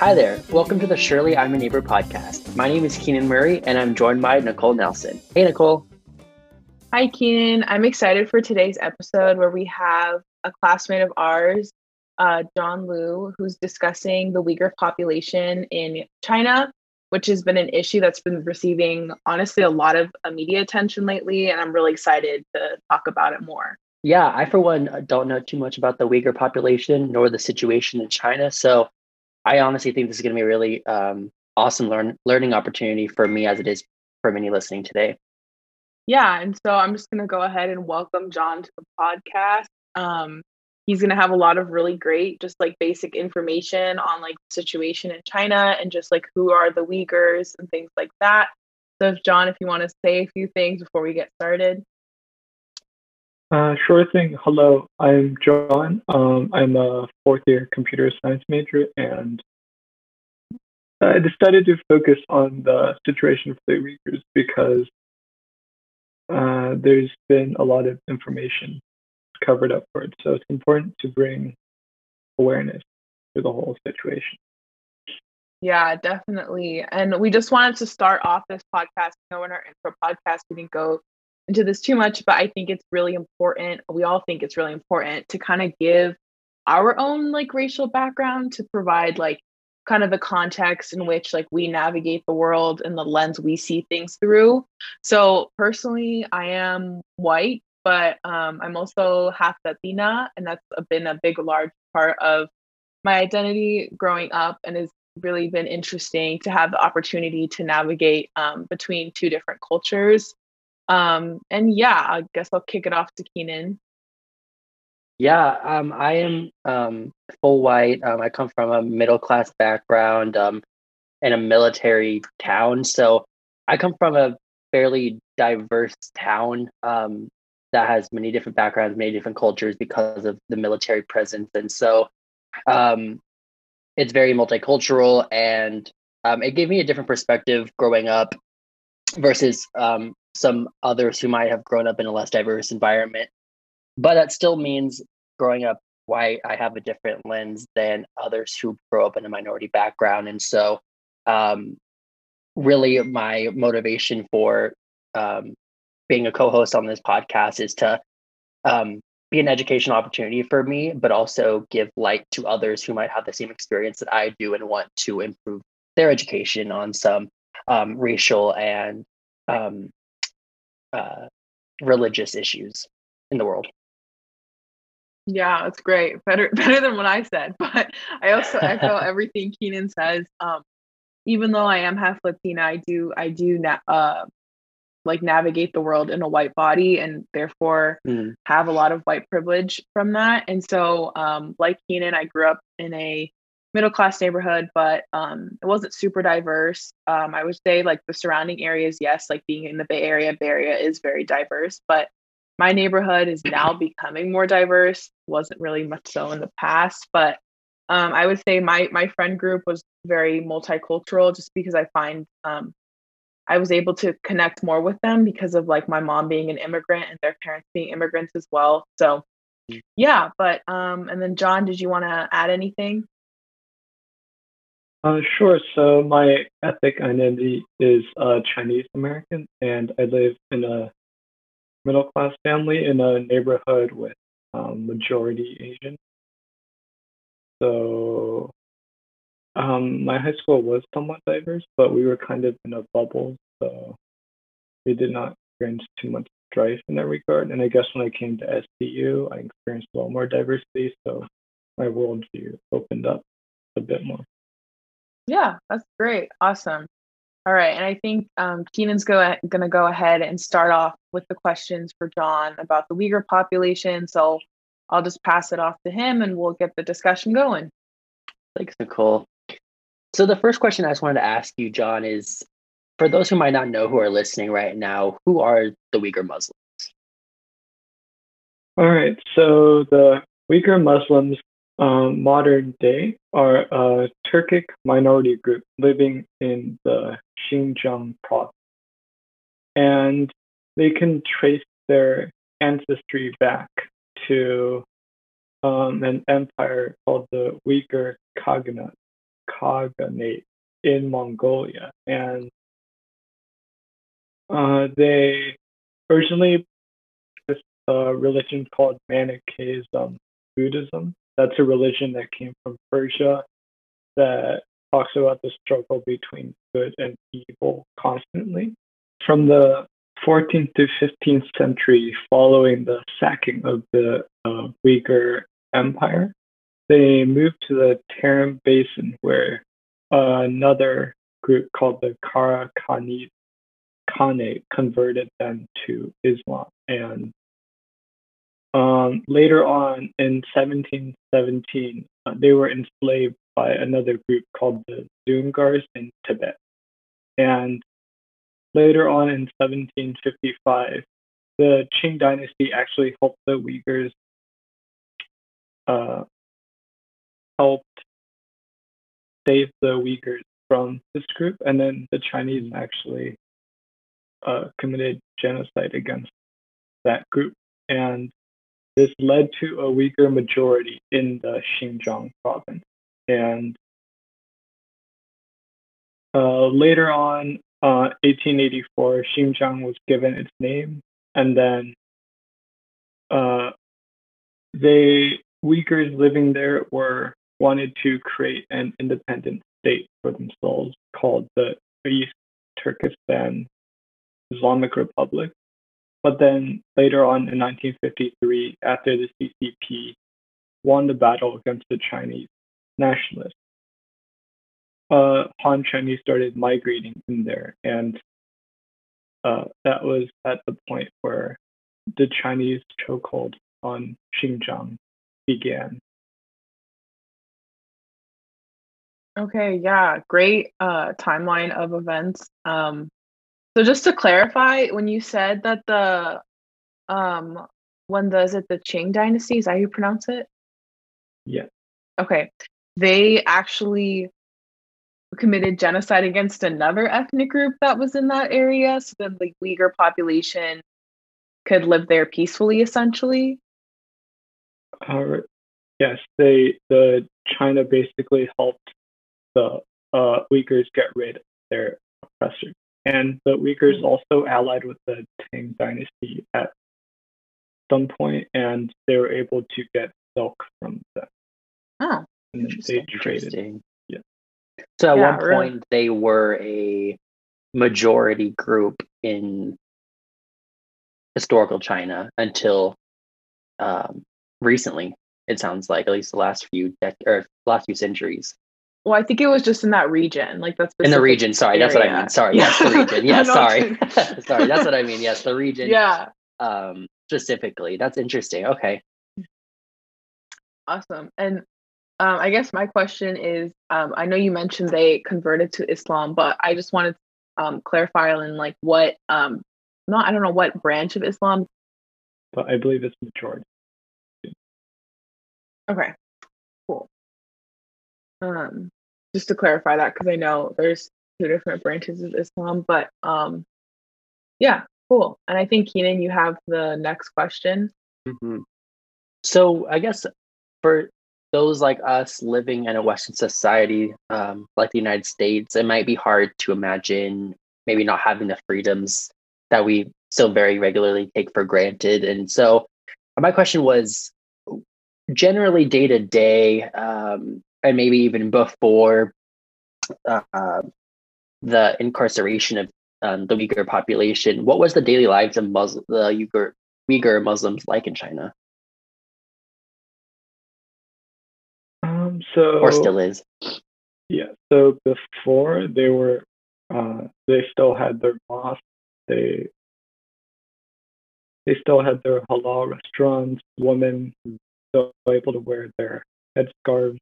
Hi there. Welcome to the Surely I'm a Neighbor podcast. My name is Keenan Murray, and I'm joined by Nicole Nelson. Hey, Nicole. Hi, Keenan. I'm excited for today's episode where we have a classmate of ours, uh, John Liu, who's discussing the Uyghur population in China, which has been an issue that's been receiving, honestly, a lot of uh, media attention lately. And I'm really excited to talk about it more. Yeah, I, for one, don't know too much about the Uyghur population nor the situation in China. So I honestly think this is going to be a really um, awesome learn, learning opportunity for me as it is for many listening today. Yeah, and so I'm just going to go ahead and welcome John to the podcast. Um, he's going to have a lot of really great, just like basic information on like the situation in China and just like who are the Uyghurs and things like that. So, if John, if you want to say a few things before we get started. Uh, sure thing. Hello, I'm John. Um, I'm a fourth year computer science major, and I decided to focus on the situation for the Uyghurs because uh, there's been a lot of information covered up for it. So it's important to bring awareness to the whole situation. Yeah, definitely. And we just wanted to start off this podcast. You know, in our intro podcast, we didn't go into this too much, but I think it's really important. We all think it's really important to kind of give our own like racial background to provide like kind of the context in which like we navigate the world and the lens we see things through. So personally, I am white, but um, I'm also half Latina, and that's been a big, large part of my identity growing up, and has really been interesting to have the opportunity to navigate um, between two different cultures. Um, and yeah, I guess I'll kick it off to Keenan. Yeah, um, I am um, full white. Um, I come from a middle class background um, in a military town. So I come from a fairly diverse town um, that has many different backgrounds, many different cultures because of the military presence. And so um, it's very multicultural and um, it gave me a different perspective growing up versus um, some others who might have grown up in a less diverse environment but that still means growing up white, I have a different lens than others who grow up in a minority background. And so, um, really, my motivation for um, being a co host on this podcast is to um, be an educational opportunity for me, but also give light to others who might have the same experience that I do and want to improve their education on some um, racial and um, uh, religious issues in the world. Yeah, it's great. Better better than what I said. But I also echo everything Keenan says. Um, even though I am half Latina, I do I do na- uh, like navigate the world in a white body and therefore mm. have a lot of white privilege from that. And so, um, like Keenan, I grew up in a middle class neighborhood, but um, it wasn't super diverse. Um, I would say like the surrounding areas, yes, like being in the Bay Area, Bay Area is very diverse, but my neighborhood is now becoming more diverse. Wasn't really much so in the past but um, i would say my my friend group was very multicultural just because i find um, i was able to connect more with them because of like my mom being an immigrant and their parents being immigrants as well. So yeah but um and then john did you want to add anything uh, sure. So my ethnic identity is uh, Chinese American, and I live in a middle class family in a neighborhood with um, majority Asian. So um, my high school was somewhat diverse, but we were kind of in a bubble, so we did not experience too much strife in that regard. And I guess when I came to SDU, I experienced a lot more diversity, so my worldview opened up a bit more. Yeah, that's great. Awesome. All right, and I think um, Keenan's go going to go ahead and start off with the questions for John about the Uyghur population. So I'll just pass it off to him, and we'll get the discussion going. Thanks, Nicole. So the first question I just wanted to ask you, John, is for those who might not know who are listening right now, who are the Uyghur Muslims? All right, so the Uyghur Muslims um, modern day are a Turkic minority group living in the Xinjiang province. And they can trace their ancestry back to um, an empire called the Uyghur Khaganate, Khaganate in Mongolia, and uh, they originally this a religion called Manichaeism Buddhism. That's a religion that came from Persia that talks about the struggle between good and evil constantly. From the 14th to 15th century, following the sacking of the uh, Uyghur Empire, they moved to the Tarim Basin, where another group called the Kara Khanate converted them to Islam. And um, later on in 1717, uh, they were enslaved by another group called the Dzungars in Tibet. And later on in 1755, the Qing dynasty actually helped the Uyghurs, uh, helped save the Uyghurs from this group, and then the Chinese actually uh, committed genocide against that group. And this led to a Uyghur majority in the Xinjiang province. And uh, later on, uh, 1884, Xinjiang was given its name, and then uh, they Uyghurs living there were wanted to create an independent state for themselves called the East Turkestan Islamic Republic. But then later on in 1953, after the CCP won the battle against the Chinese nationalists, uh, Han Chinese started migrating in there, and uh, that was at the point where the Chinese chokehold on Xinjiang began. Okay, yeah, great uh, timeline of events. Um, so just to clarify, when you said that the um when the is it the Qing dynasty, is that how you pronounce it? Yeah. Okay. They actually committed genocide against another ethnic group that was in that area so then the Uyghur population could live there peacefully essentially. Uh, yes, they the China basically helped the uh, Uyghurs get rid of their oppressors. And the Uyghurs also allied with the Tang dynasty at some point, and they were able to get silk from them. Oh, and they traded. Yeah. So at Yeah, one really. point, they were a majority group in historical China until um, recently. It sounds like at least the last few dec- or last few centuries well, I think it was just in that region, like that's in the region. Sorry, that's what I mean. Sorry, yes, the region. Yeah, sorry, sorry. That's what I mean. Yes, the region. Yeah, Um, specifically, that's interesting. Okay. awesome. And um, I guess my question is, um, I know you mentioned they converted to Islam, but I just wanted to um, clarify on like what, um, not I don't know what branch of Islam. But I believe it's majority. Okay, cool. Um, just to clarify that because I know there's two different branches of Islam, but um, yeah, cool. And I think Keenan, you have the next question. Mhm. So I guess for those like us living in a Western society, um, like the United States, it might be hard to imagine maybe not having the freedoms that we so very regularly take for granted. And so my question was generally day to day, and maybe even before uh, the incarceration of um, the Uyghur population, what was the daily lives of Muslim, the Uyghur, Uyghur Muslims like in China, Um, so or still is? Yeah. So before they were, uh, they still had their mosque. They they still had their halal restaurants. Women still able to wear their headscarves.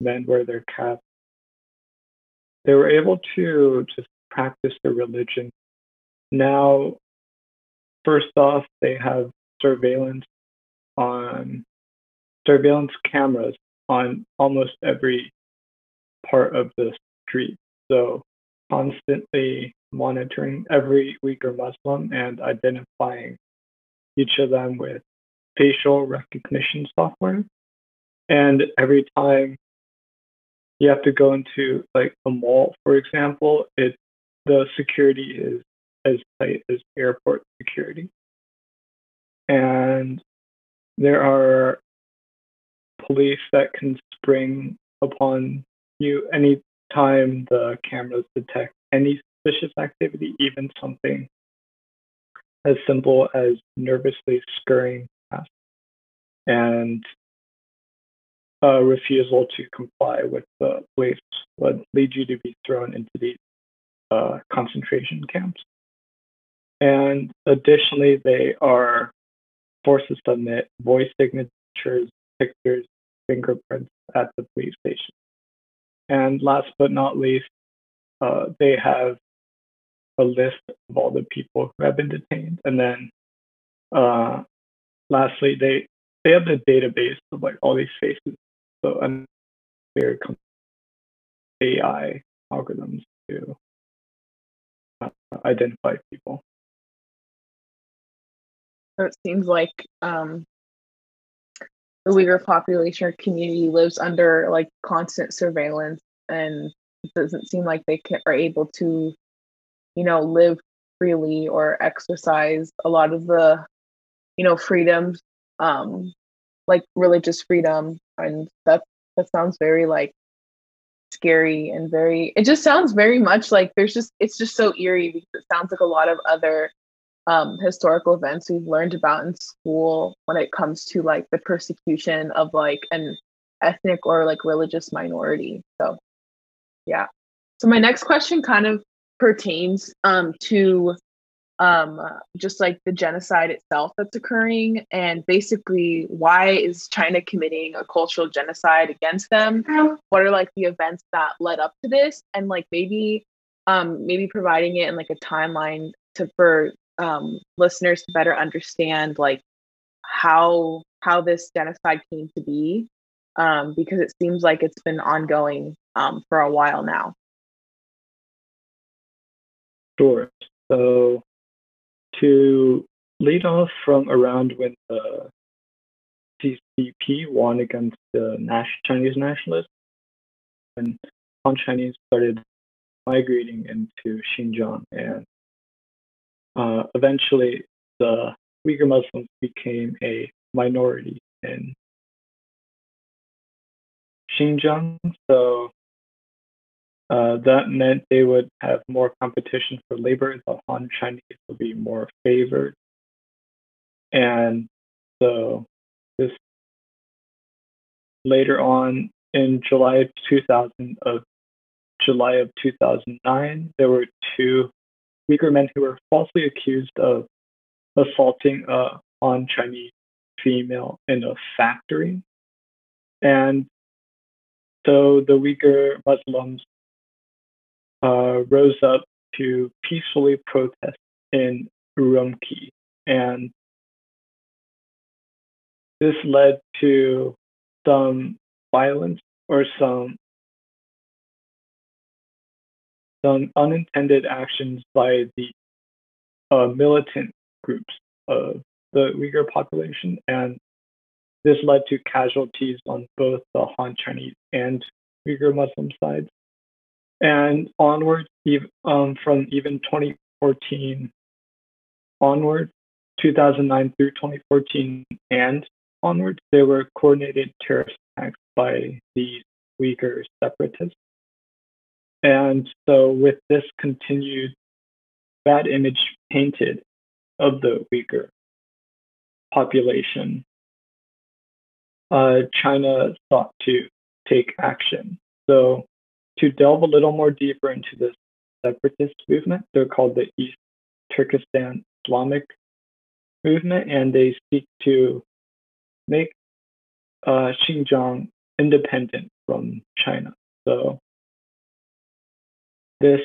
Men wear their caps. They were able to just practice their religion. Now, first off, they have surveillance on surveillance cameras on almost every part of the street. So constantly monitoring every Uyghur Muslim and identifying each of them with facial recognition software. And every time you have to go into like a mall, for example, it the security is as tight as airport security. And there are police that can spring upon you any time the cameras detect any suspicious activity, even something as simple as nervously scurrying past. And a refusal to comply with the police would lead you to be thrown into these uh, concentration camps. And additionally, they are forced to submit voice signatures, pictures, fingerprints at the police station. And last but not least, uh, they have a list of all the people who have been detained. And then uh, lastly, they they have the database of like all these faces. So and AI algorithms to uh, identify people. So it seems like um, the Uyghur population or community lives under like constant surveillance, and it doesn't seem like they can, are able to, you know, live freely or exercise a lot of the, you know, freedoms, um, like religious freedom, and that that sounds very like scary and very. It just sounds very much like there's just it's just so eerie because it sounds like a lot of other um, historical events we've learned about in school when it comes to like the persecution of like an ethnic or like religious minority. So, yeah. So my next question kind of pertains um, to um, just like the genocide itself that's occurring, and basically why is China committing a cultural genocide against them? What are like the events that led up to this, and like maybe um, maybe providing it in like a timeline to for um, listeners to better understand like how how this genocide came to be um, because it seems like it's been ongoing um, for a while now. Sure. So to lead off from around when the CCP won against the Chinese nationalists, when Han Chinese started migrating into Xinjiang and uh, eventually, the Uyghur Muslims became a minority in Xinjiang. So uh, that meant they would have more competition for labor. The Han Chinese would be more favored. And so this later on in July of 2000 of July of 2009, there were two Uyghur men who were falsely accused of assaulting a Han Chinese female in a factory. And so the Uyghur Muslims uh, rose up to peacefully protest in Urumqi. And this led to some violence or some some unintended actions by the uh, militant groups of the Uyghur population, and this led to casualties on both the Han Chinese and Uyghur Muslim sides. And onward, um, from even 2014 onward, 2009 through 2014 and onward, there were coordinated terrorist attacks by the Uyghur separatists and so, with this continued bad image painted of the Uyghur population, uh, China sought to take action. So, to delve a little more deeper into this separatist movement, they're called the East Turkestan Islamic movement, and they seek to make uh, Xinjiang independent from China. So this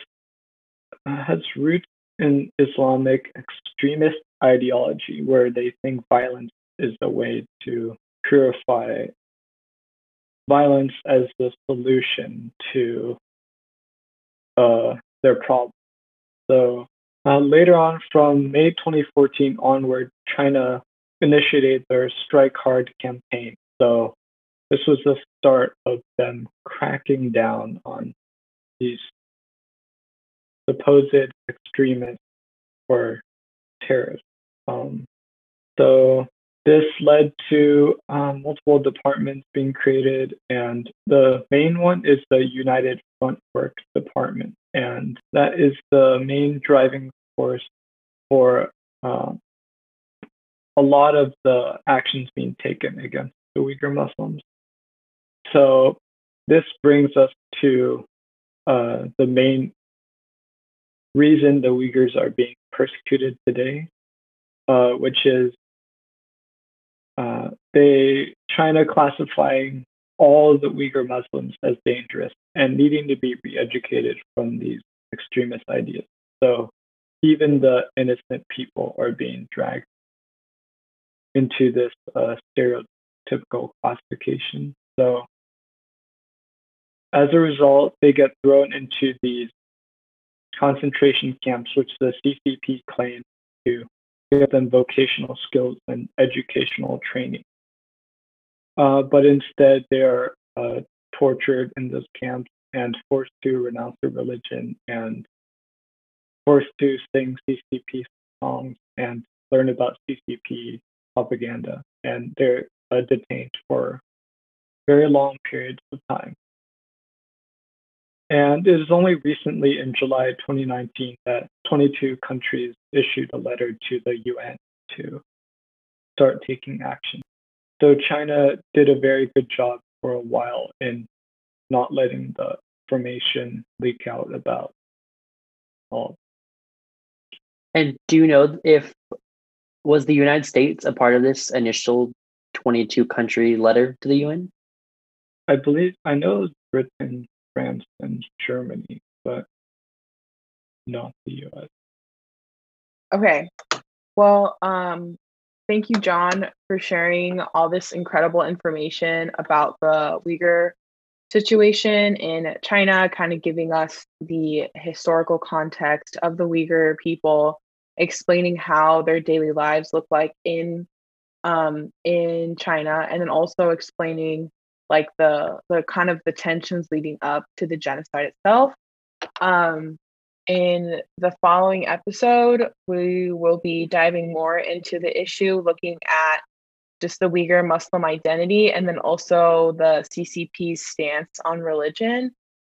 has roots in Islamic extremist ideology, where they think violence is a way to purify violence as the solution to uh, their problem. So uh, later on, from May 2014 onward, China initiated their Strike Hard campaign. So this was the start of them cracking down on these supposed extremists or terrorists. Um, so this led to um, multiple departments being created, and the main one is the United Front Works Department, and that is the main driving force for uh, a lot of the actions being taken against the Uyghur Muslims. So this brings us to uh, the main reason the Uyghurs are being persecuted today, uh, which is uh, they China classifying all the Uyghur Muslims as dangerous and needing to be re-educated from these extremist ideas. So even the innocent people are being dragged into this uh, stereotypical classification. So as a result, they get thrown into these concentration camps, which the CCP claims to them vocational skills and educational training. Uh, but instead, they are uh, tortured in those camps and forced to renounce their religion and forced to sing CCP songs and learn about CCP propaganda. And they're uh, detained for very long periods of time. And it is only recently in July 2019 that 22 countries issued a letter to the UN to start taking action. So China did a very good job for a while in not letting the information leak out about all. And do you know if was the United States a part of this initial 22 country letter to the UN? I believe I know Britain France and Germany, but not the US. Okay. Well, um, thank you, John, for sharing all this incredible information about the Uyghur situation in China, kind of giving us the historical context of the Uyghur people, explaining how their daily lives look like in um, in China, and then also explaining like the the kind of the tensions leading up to the genocide itself. Um, in the following episode, we will be diving more into the issue, looking at just the Uyghur Muslim identity and then also the CCP's stance on religion.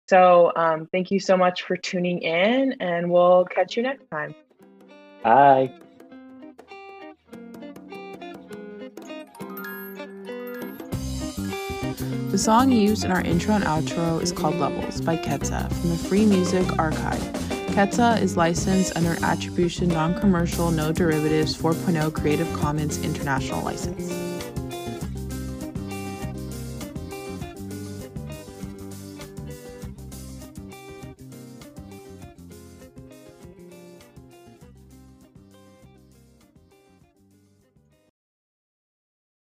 So, um, thank you so much for tuning in, and we'll catch you next time. Bye. The song used in our intro and outro is called Levels by Ketsa from the Free Music Archive. Ketsa is licensed under an Attribution Non Commercial No Derivatives 4.0 Creative Commons International License.